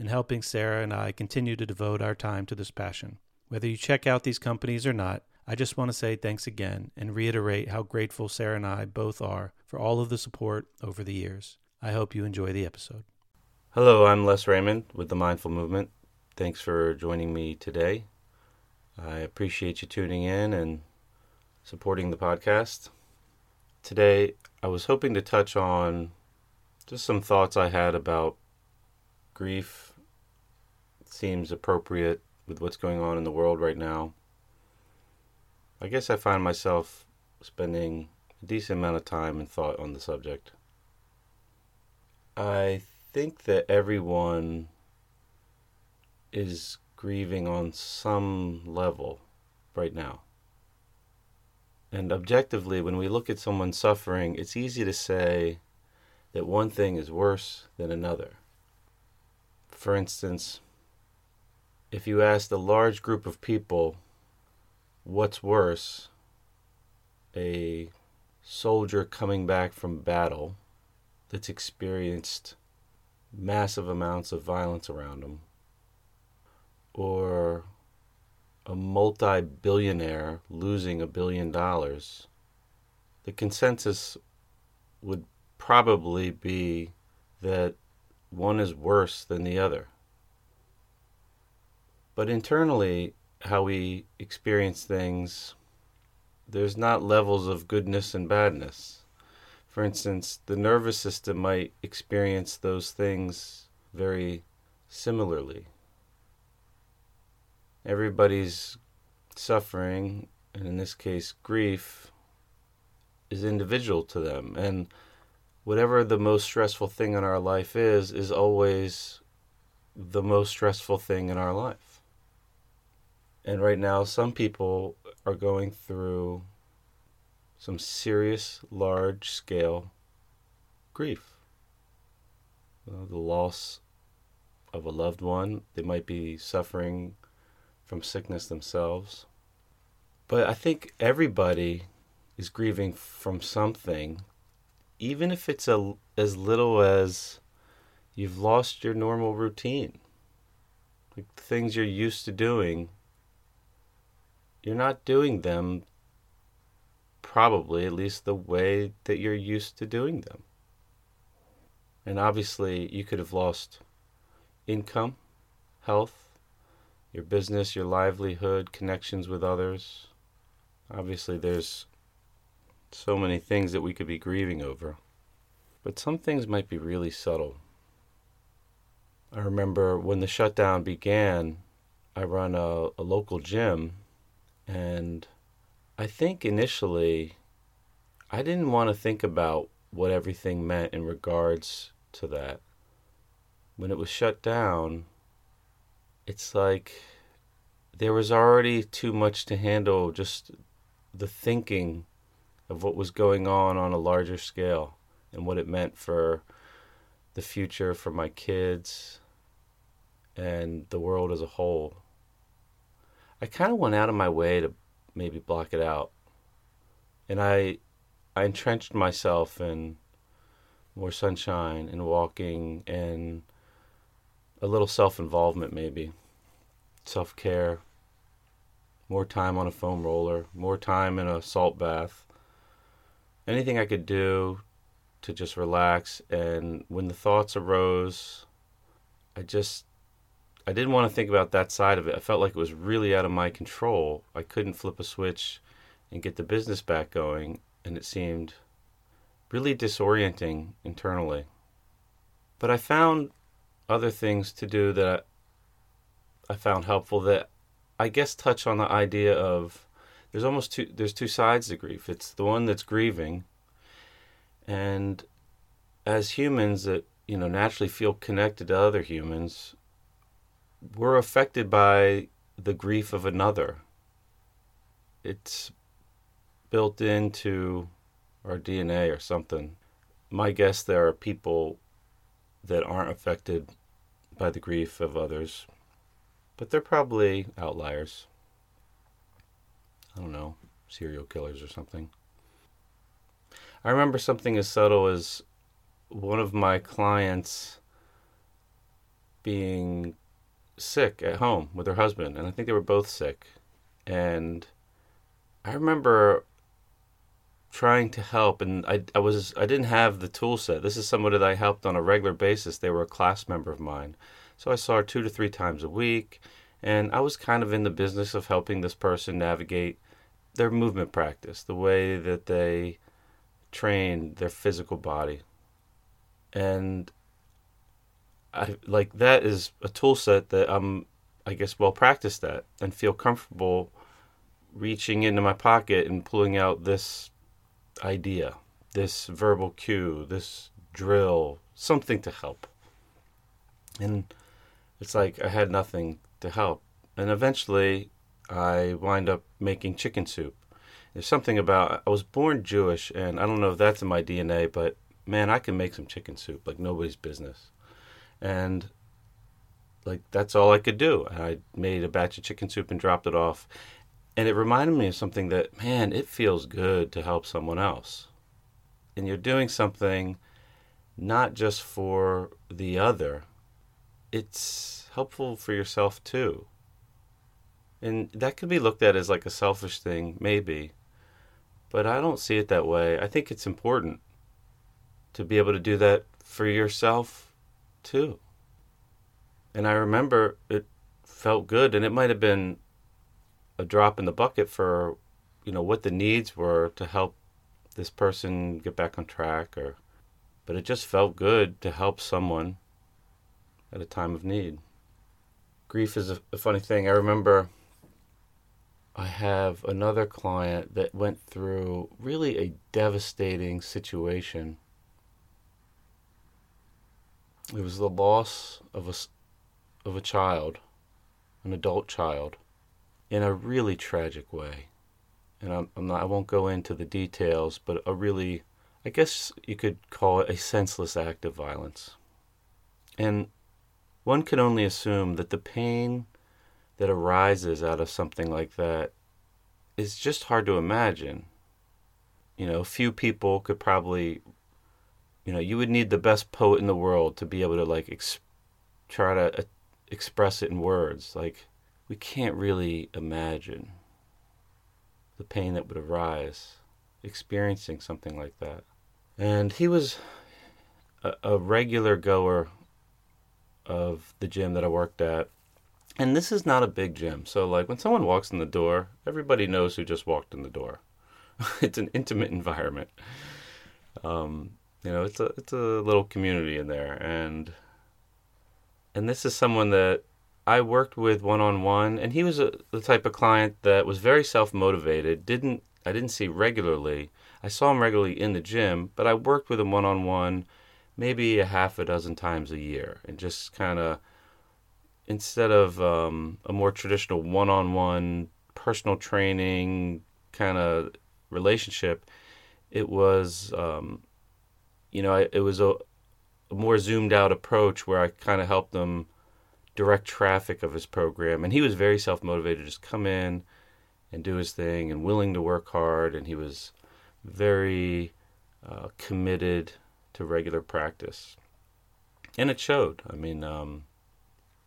and helping Sara and I continue to devote our time to this passion. Whether you check out these companies or not, I just want to say thanks again and reiterate how grateful Sara and I both are for all of the support over the years. I hope you enjoy the episode. Hello, I'm Les Raymond with the Mindful Movement. Thanks for joining me today. I appreciate you tuning in and supporting the podcast. Today, I was hoping to touch on just some thoughts I had about grief. Seems appropriate with what's going on in the world right now. I guess I find myself spending a decent amount of time and thought on the subject. I think that everyone is grieving on some level right now. And objectively, when we look at someone suffering, it's easy to say that one thing is worse than another. For instance, if you asked a large group of people what's worse, a soldier coming back from battle that's experienced massive amounts of violence around him, or a multi billionaire losing a billion dollars, the consensus would probably be that one is worse than the other. But internally, how we experience things, there's not levels of goodness and badness. For instance, the nervous system might experience those things very similarly. Everybody's suffering, and in this case, grief, is individual to them. And whatever the most stressful thing in our life is, is always the most stressful thing in our life. And right now, some people are going through some serious, large scale grief. Uh, the loss of a loved one, they might be suffering from sickness themselves. But I think everybody is grieving from something, even if it's a, as little as you've lost your normal routine. Like things you're used to doing, you're not doing them probably at least the way that you're used to doing them. And obviously, you could have lost income, health, your business, your livelihood, connections with others. Obviously, there's so many things that we could be grieving over. But some things might be really subtle. I remember when the shutdown began, I run a, a local gym, and I think initially I didn't want to think about what everything meant in regards to that. When it was shut down, it's like there was already too much to handle just the thinking of what was going on on a larger scale and what it meant for the future for my kids and the world as a whole. I kind of went out of my way to maybe block it out. And I I entrenched myself in more sunshine and walking and a little self-involvement maybe. Self-care. More time on a foam roller, more time in a salt bath. Anything I could do to just relax and when the thoughts arose I just I didn't want to think about that side of it. I felt like it was really out of my control. I couldn't flip a switch and get the business back going, and it seemed really disorienting internally. But I found other things to do that I found helpful that I guess touch on the idea of there's almost two there's two sides to grief. It's the one that's grieving and as humans that you know naturally feel connected to other humans we're affected by the grief of another. It's built into our DNA or something. My guess there are people that aren't affected by the grief of others, but they're probably outliers. I don't know, serial killers or something. I remember something as subtle as one of my clients being sick at home with her husband, and I think they were both sick. And I remember trying to help, and I, I was I didn't have the tool set. This is somebody that I helped on a regular basis. They were a class member of mine, so I saw her two to three times a week, and I was kind of in the business of helping this person navigate their movement practice, the way that they train their physical body, and I like that is a tool set that I'm I guess well practiced at and feel comfortable reaching into my pocket and pulling out this idea, this verbal cue, this drill, something to help. And it's like I had nothing to help. And eventually I wind up making chicken soup. There's something about I was born Jewish and I don't know if that's in my DNA, but man, I can make some chicken soup like nobody's business and like that's all I could do. I made a batch of chicken soup and dropped it off, and it reminded me of something that man, it feels good to help someone else, and you're doing something not just for the other, it's helpful for yourself too. And that could be looked at as like a selfish thing, maybe. But I don't see it that way. I think it's important to be able to do that for yourself too. And I remember it felt good, and it might have been a drop in the bucket for, you know, what the needs were to help this person get back on track, or, but it just felt good to help someone at a time of need. Grief is a, a funny thing. I remember I have another client that went through really a devastating situation it was the loss of a, of a child, an adult child, in a really tragic way. And I'm, I'm not, I won't go into the details, but a really, I guess you could call it a senseless act of violence. And one can only assume that the pain that arises out of something like that is just hard to imagine. You know, few people could probably you know, you would need the best poet in the world to be able to like ex- try to uh, express it in words. Like we can't really imagine the pain that would arise experiencing something like that. And he was a, a regular goer of the gym that I worked at. And this is not a big gym. So like when someone walks in the door, everybody knows who just walked in the door. it's an intimate environment. Um, you know, it's a it's a little community in there, and and this is someone that I worked with one on one, and he was a, the type of client that was very self motivated. Didn't I didn't see regularly. I saw him regularly in the gym, but I worked with him one on one, maybe a half a dozen times a year, and just kind of instead of um, a more traditional one on one personal training kind of relationship, it was um, you know, it was a, a, more zoomed out approach where I kind of helped him direct traffic of his program. And he was very self motivated, just come in and do his thing and willing to work hard. And he was very uh, committed to regular practice. And it showed. I mean, um,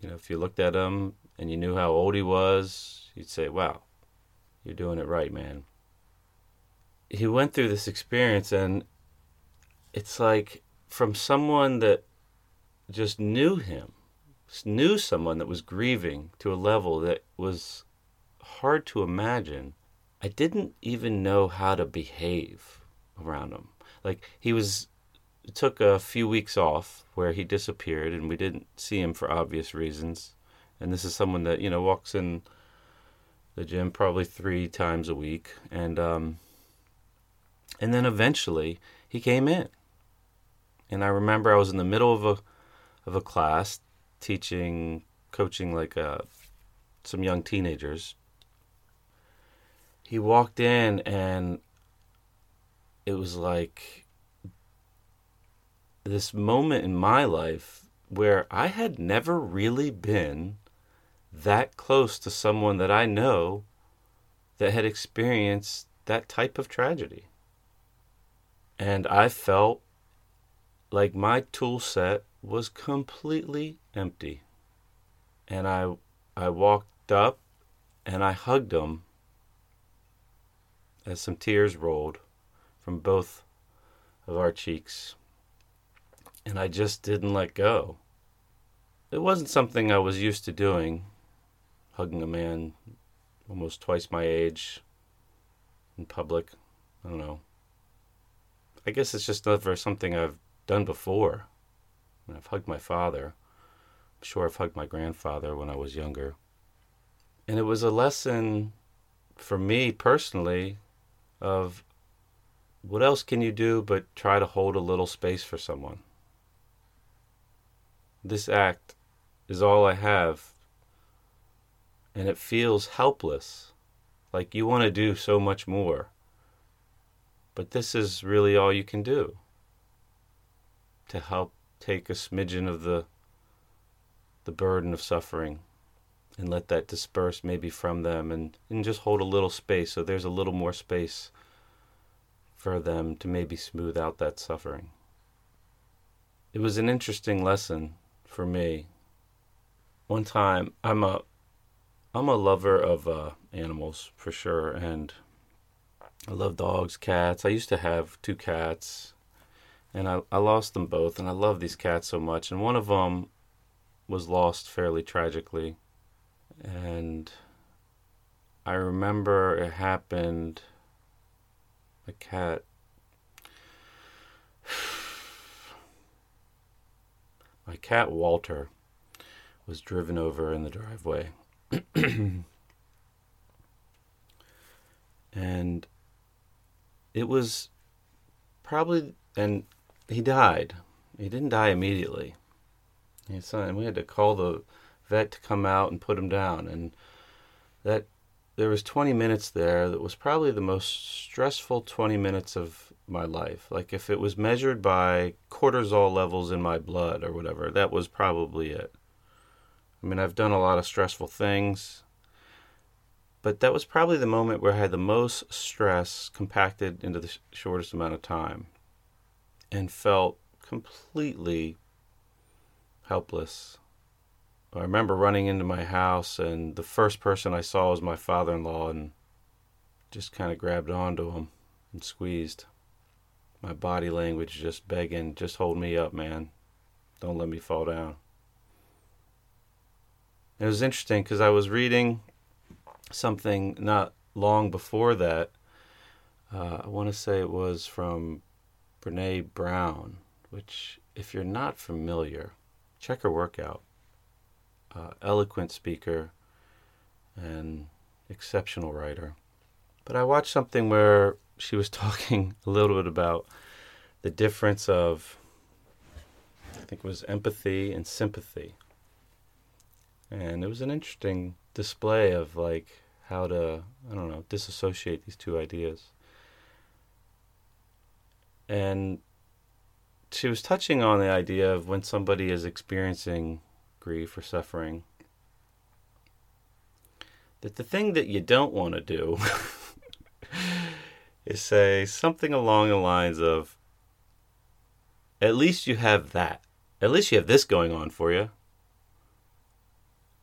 you know, if you looked at him and you knew how old he was, you'd say, wow, you're doing it right, man. He went through this experience and it's like from someone that just knew him, knew someone that was grieving to a level that was hard to imagine, I didn't even know how to behave around him. Like he was took a few weeks off where he disappeared and we didn't see him for obvious reasons. And this is someone that, you know, walks in the gym probably 3 times a week and um and then eventually he came in. And I remember I was in the middle of a of a class teaching coaching like uh some young teenagers. He walked in and it was like this moment in my life where I had never really been that close to someone that I know that had experienced that type of tragedy. And I felt like my tool set was completely empty. And I I walked up and I hugged him as some tears rolled from both of our cheeks. And I just didn't let go. It wasn't something I was used to doing, hugging a man almost twice my age in public. I don't know. I guess it's just never something I've done before. I've hugged my father. I'm sure I've hugged my grandfather when I was younger. And it was a lesson for me personally of what else can you do but try to hold a little space for someone? This act is all I have, and it feels helpless, like you want to do so much more. But this is really all you can do to help take a smidgen of the the burden of suffering and let that disperse maybe from them and, and just hold a little space so there's a little more space for them to maybe smooth out that suffering. It was an interesting lesson for me. One time, I'm a I'm a lover of uh, animals for sure, and I love dogs, cats. I used to have two cats, and I, I lost them both, and I love these cats so much. And one of them was lost fairly tragically, and I remember it happened a cat. My cat Walter was driven over in the driveway. and it was probably and he died. He didn't die immediately. And we had to call the vet to come out and put him down and that there was 20 minutes there that was probably the most stressful 20 minutes of my life. Like if it was measured by cortisol levels in my blood or whatever, that was probably it. I mean, I've done a lot of stressful things, but that was probably the moment where I had the most stress compacted into the shortest amount of time and felt completely helpless I remember running into my house, and the first person I saw was my father in law, and just kind of grabbed onto him and squeezed. My body language just begging, just hold me up, man. Don't let me fall down. It was interesting because I was reading something not long before that. Uh, I want to say it was from Brene Brown, which, if you're not familiar, check her workout uh, eloquent speaker and exceptional writer. But I watched something where she was talking a little bit about the difference of, I think it was empathy and sympathy. And it was an interesting display of like how to, I don't know, disassociate these two ideas. And she was touching on the idea of when somebody is experiencing grief or suffering that the thing that you don't want to do is say something along the lines of at least you have that. At least you have this going on for you.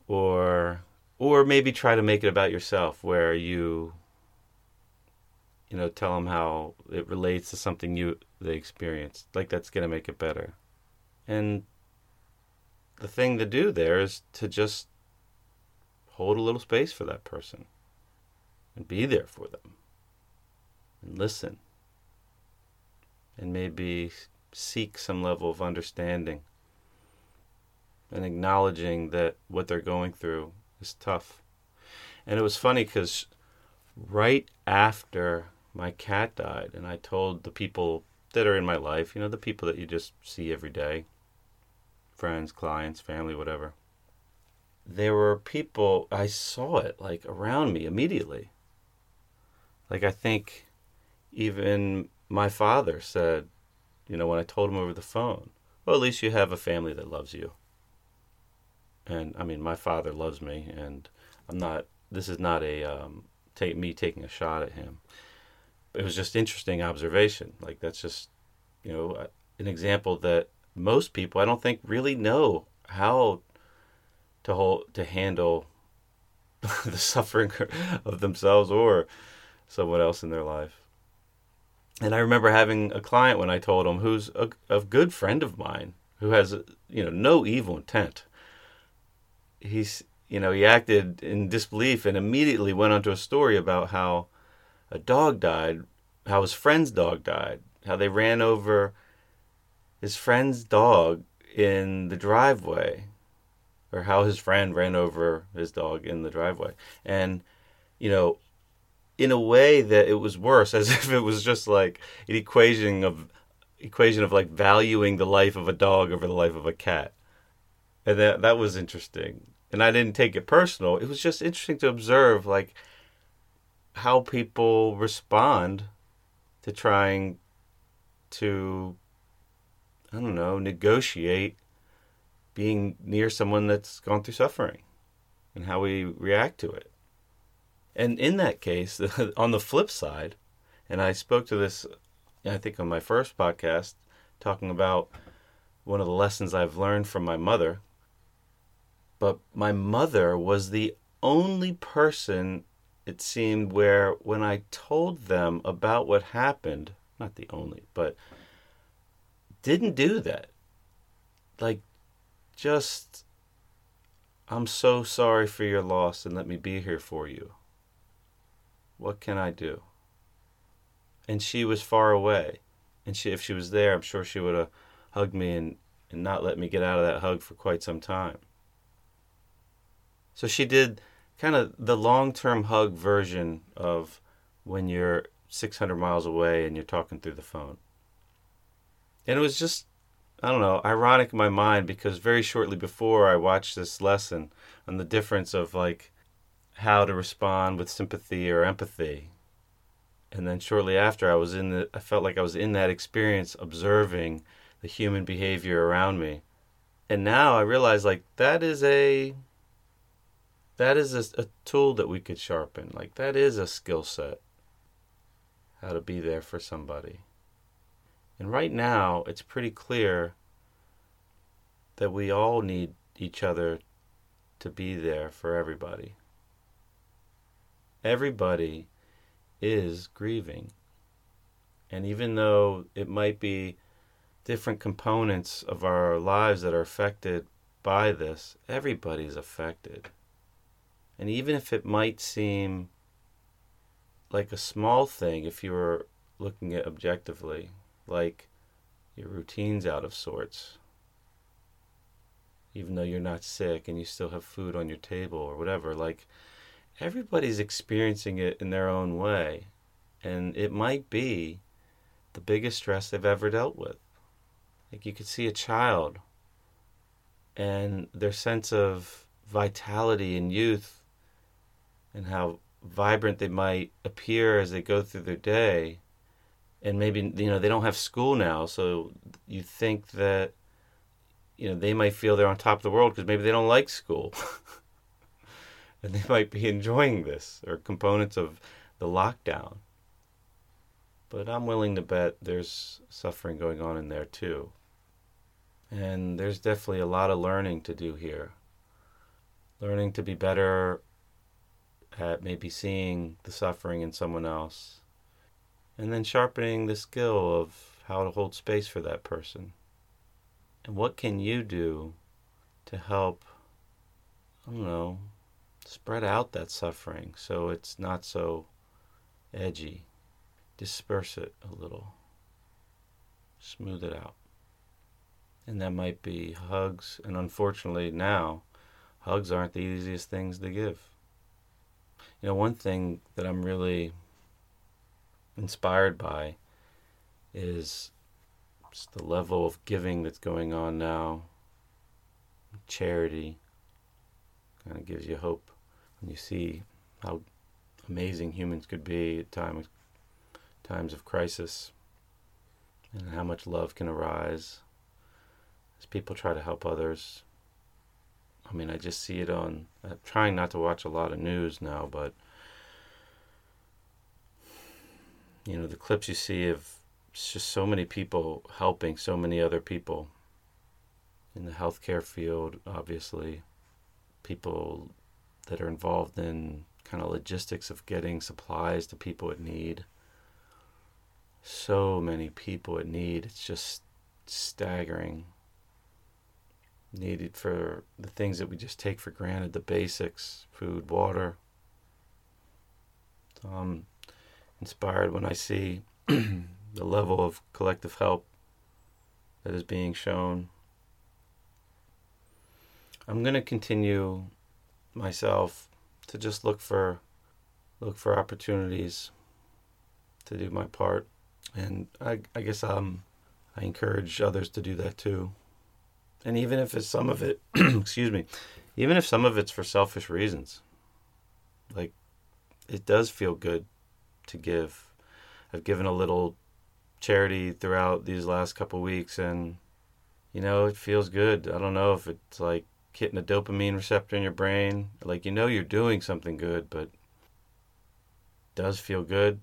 Or or maybe try to make it about yourself where you you know tell them how it relates to something you they experienced like that's going to make it better and the thing to do there is to just hold a little space for that person and be there for them and listen and maybe seek some level of understanding and acknowledging that what they're going through is tough. And it was funny because right after my cat died, and I told the people that are in my life, you know, the people that you just see every day friends, clients, family, whatever. There were people, I saw it like around me immediately. Like, I think even my father said, you know, when I told him over the phone, well, at least you have a family that loves you. And I mean, my father loves me, and I'm not, this is not a, um, take me taking a shot at him. It was just interesting observation. Like, that's just, you know, uh, an example that most people, I don't think, really know how to hold, to handle the suffering of themselves or someone else in their life. And I remember having a client when I told him who's a, a good friend of mine who has you know no evil intent. He's you know he acted in disbelief and immediately went on to a story about how a dog died, how his friend's dog died, how they ran over his friend's dog in the driveway, or how his friend ran over his dog in the driveway, and you know in a way that it was worse, as if it was just like an equation of equation of like valuing the life of a dog over the life of a cat. And that that was interesting. And I didn't take it personal. It was just interesting to observe like how people respond to trying to I don't know, negotiate being near someone that's gone through suffering and how we react to it. And in that case, on the flip side, and I spoke to this, I think, on my first podcast, talking about one of the lessons I've learned from my mother. But my mother was the only person, it seemed, where when I told them about what happened, not the only, but didn't do that. Like, just, I'm so sorry for your loss and let me be here for you. What can I do? And she was far away. And she, if she was there, I'm sure she would have hugged me and, and not let me get out of that hug for quite some time. So she did kind of the long term hug version of when you're 600 miles away and you're talking through the phone. And it was just, I don't know, ironic in my mind because very shortly before I watched this lesson on the difference of like how to respond with sympathy or empathy. And then shortly after, I was in the, I felt like I was in that experience observing the human behavior around me. And now I realize like that is a, that is a, a tool that we could sharpen. Like that is a skill set. How to be there for somebody. And right now, it's pretty clear that we all need each other to be there for everybody everybody is grieving. And even though it might be different components of our lives that are affected by this, everybody's affected. And even if it might seem like a small thing, if you were looking at objectively, like your routine's out of sorts, even though you're not sick and you still have food on your table or whatever, like everybody's experiencing it in their own way. And it might be the biggest stress they've ever dealt with. Like you could see a child and their sense of vitality and youth and how vibrant they might appear as they go through their day. And maybe, you know, they don't have school now, so you think that, you know, they might feel they're on top of the world because maybe they don't like school. and they might be enjoying this or components of the lockdown. But I'm willing to bet there's suffering going on in there too. And there's definitely a lot of learning to do here. Learning to be better at maybe seeing the suffering in someone else. And then sharpening the skill of how to hold space for that person. And what can you do to help, I don't know, spread out that suffering so it's not so edgy. Disperse it a little, smooth it out. And that might be hugs, and unfortunately now, hugs aren't the easiest things to give. You know, one thing that I'm really inspired by is the level of giving that's going on now. Charity kind of gives you hope when you see how amazing humans could be at times times of crisis and how much love can arise as people try to help others. I mean, I just see it on. I'm trying not to watch a lot of news now, but you know, the clips you see of just so many people helping so many other people in the healthcare field, obviously, people that are involved in kind of logistics of getting supplies to people in need. So many people in need. It's just staggering. Needed for the things that we just take for granted the basics food, water. So I'm inspired when I see the level of collective help that is being shown. I'm going to continue myself to just look for look for opportunities to do my part and I, I guess um I encourage others to do that too. And even if it's some of it, excuse me, even if some of it's for selfish reasons, like it does feel good to give. I've given a little charity throughout these last couple weeks and you know, it feels good. I don't know if it's like hitting a dopamine receptor in your brain. Like you know you're doing something good, but does feel good.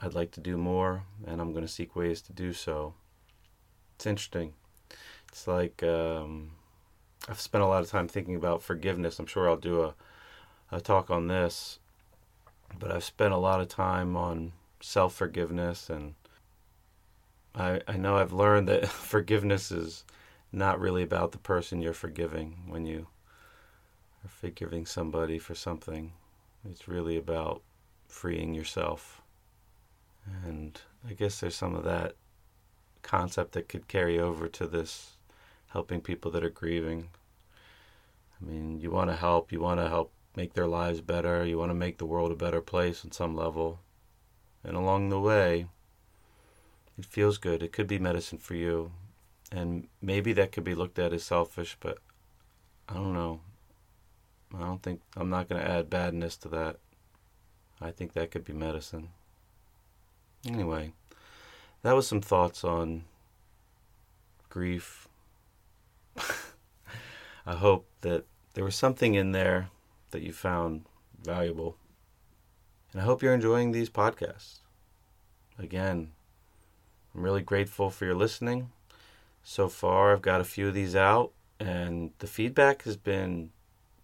I'd like to do more, and I'm going to seek ways to do so. It's interesting. It's like um, I've spent a lot of time thinking about forgiveness. I'm sure I'll do a, a talk on this, but I've spent a lot of time on self forgiveness, and I I know I've learned that forgiveness is not really about the person you're forgiving when you are forgiving somebody for something. It's really about freeing yourself. And I guess there's some of that concept that could carry over to this helping people that are grieving. I mean, you want to help, you want to help make their lives better, you want to make the world a better place on some level. And along the way, it feels good. It could be medicine for you and maybe that could be looked at as selfish, but I don't know. I don't think I'm not going to add badness to that. I think that could be medicine. Anyway, that was some thoughts on grief. I hope that there was something in there that you found valuable. And I hope you're enjoying these podcasts. Again, I'm really grateful for your listening so far. I've got a few of these out, and the feedback has been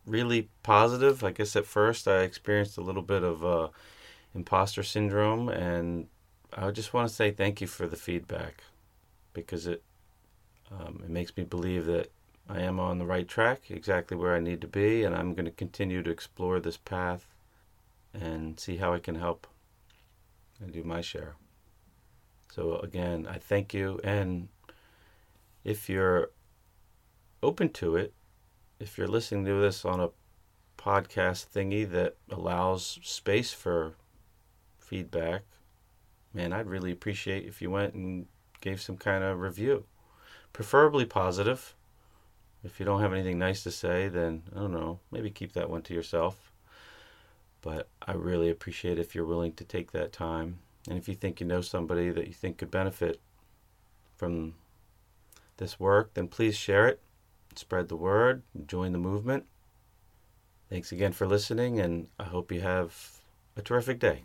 really positive. I guess at first I experienced a little bit of uh, imposter syndrome, and I just want to say thank you for the feedback because it um, it makes me believe that I am on the right track, exactly where I need to be, and I'm going to continue to explore this path and see how I can help and do my share. So again, I thank you and if you're open to it, if you're listening to this on a podcast thingy that allows space for feedback, man, I'd really appreciate if you went and gave some kind of review. Preferably positive. If you don't have anything nice to say, then I don't know, maybe keep that one to yourself. But I really appreciate if you're willing to take that time. And if you think you know somebody that you think could benefit from this work, then please share it, spread the word, join the movement. Thanks again for listening, and I hope you have a terrific day.